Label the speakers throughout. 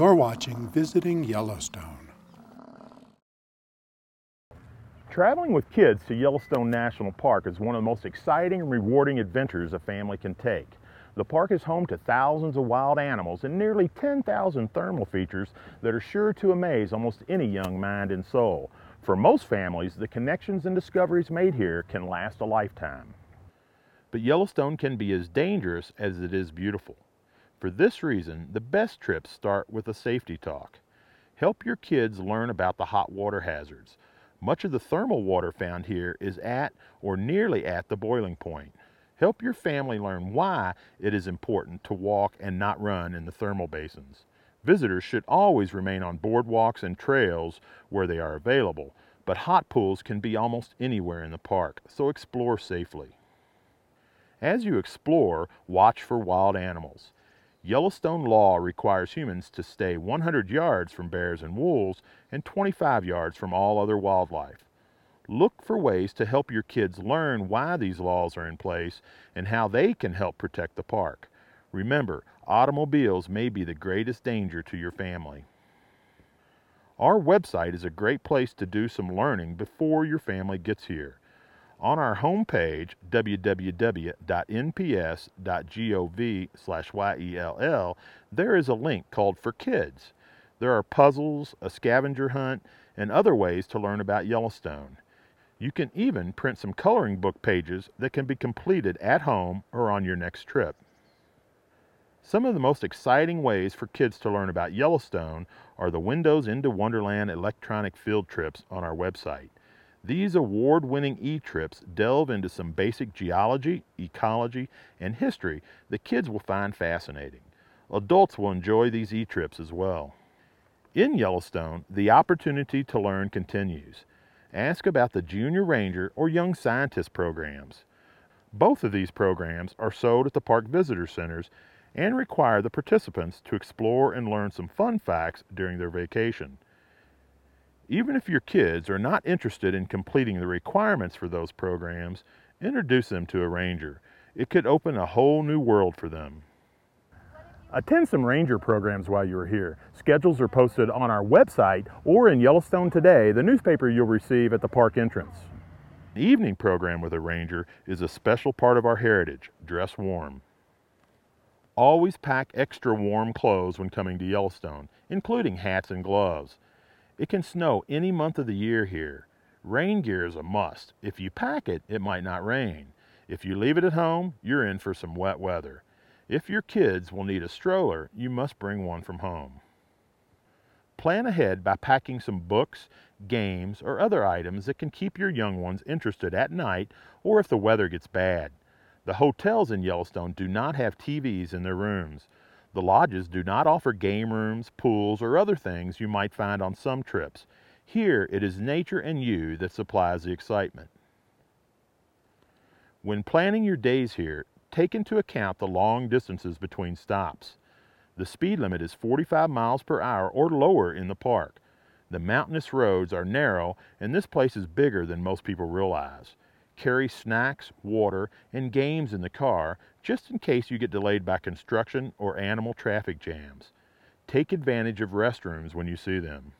Speaker 1: You're watching Visiting Yellowstone.
Speaker 2: Traveling with kids to Yellowstone National Park is one of the most exciting and rewarding adventures a family can take. The park is home to thousands of wild animals and nearly 10,000 thermal features that are sure to amaze almost any young mind and soul. For most families, the connections and discoveries made here can last a lifetime. But Yellowstone can be as dangerous as it is beautiful. For this reason, the best trips start with a safety talk. Help your kids learn about the hot water hazards. Much of the thermal water found here is at or nearly at the boiling point. Help your family learn why it is important to walk and not run in the thermal basins. Visitors should always remain on boardwalks and trails where they are available, but hot pools can be almost anywhere in the park, so explore safely. As you explore, watch for wild animals. Yellowstone law requires humans to stay 100 yards from bears and wolves and 25 yards from all other wildlife. Look for ways to help your kids learn why these laws are in place and how they can help protect the park. Remember, automobiles may be the greatest danger to your family. Our website is a great place to do some learning before your family gets here. On our homepage, www.nps.gov/yell, there is a link called For Kids. There are puzzles, a scavenger hunt, and other ways to learn about Yellowstone. You can even print some coloring book pages that can be completed at home or on your next trip. Some of the most exciting ways for kids to learn about Yellowstone are the Windows into Wonderland electronic field trips on our website. These award-winning e-trips delve into some basic geology, ecology, and history that kids will find fascinating. Adults will enjoy these e-trips as well. In Yellowstone, the opportunity to learn continues. Ask about the Junior Ranger or Young Scientist programs. Both of these programs are sold at the park visitor centers and require the participants to explore and learn some fun facts during their vacation. Even if your kids are not interested in completing the requirements for those programs, introduce them to a ranger. It could open a whole new world for them. Attend some ranger programs while you're here. Schedules are posted on our website or in Yellowstone Today, the newspaper you'll receive at the park entrance. The evening program with a ranger is a special part of our heritage. Dress warm. Always pack extra warm clothes when coming to Yellowstone, including hats and gloves. It can snow any month of the year here. Rain gear is a must. If you pack it, it might not rain. If you leave it at home, you're in for some wet weather. If your kids will need a stroller, you must bring one from home. Plan ahead by packing some books, games, or other items that can keep your young ones interested at night or if the weather gets bad. The hotels in Yellowstone do not have TVs in their rooms. The lodges do not offer game rooms, pools, or other things you might find on some trips. Here, it is nature and you that supplies the excitement. When planning your days here, take into account the long distances between stops. The speed limit is 45 miles per hour or lower in the park. The mountainous roads are narrow and this place is bigger than most people realize. Carry snacks, water, and games in the car just in case you get delayed by construction or animal traffic jams. Take advantage of restrooms when you see them.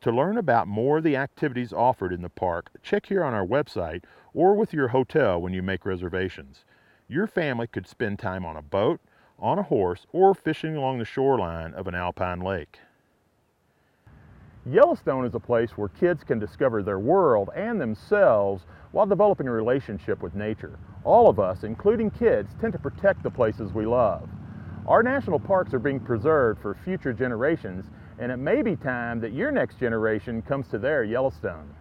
Speaker 2: To learn about more of the activities offered in the park, check here on our website or with your hotel when you make reservations. Your family could spend time on a boat, on a horse, or fishing along the shoreline of an alpine lake. Yellowstone is a place where kids can discover their world and themselves while developing a relationship with nature. All of us, including kids, tend to protect the places we love. Our national parks are being preserved for future generations, and it may be time that your next generation comes to their Yellowstone.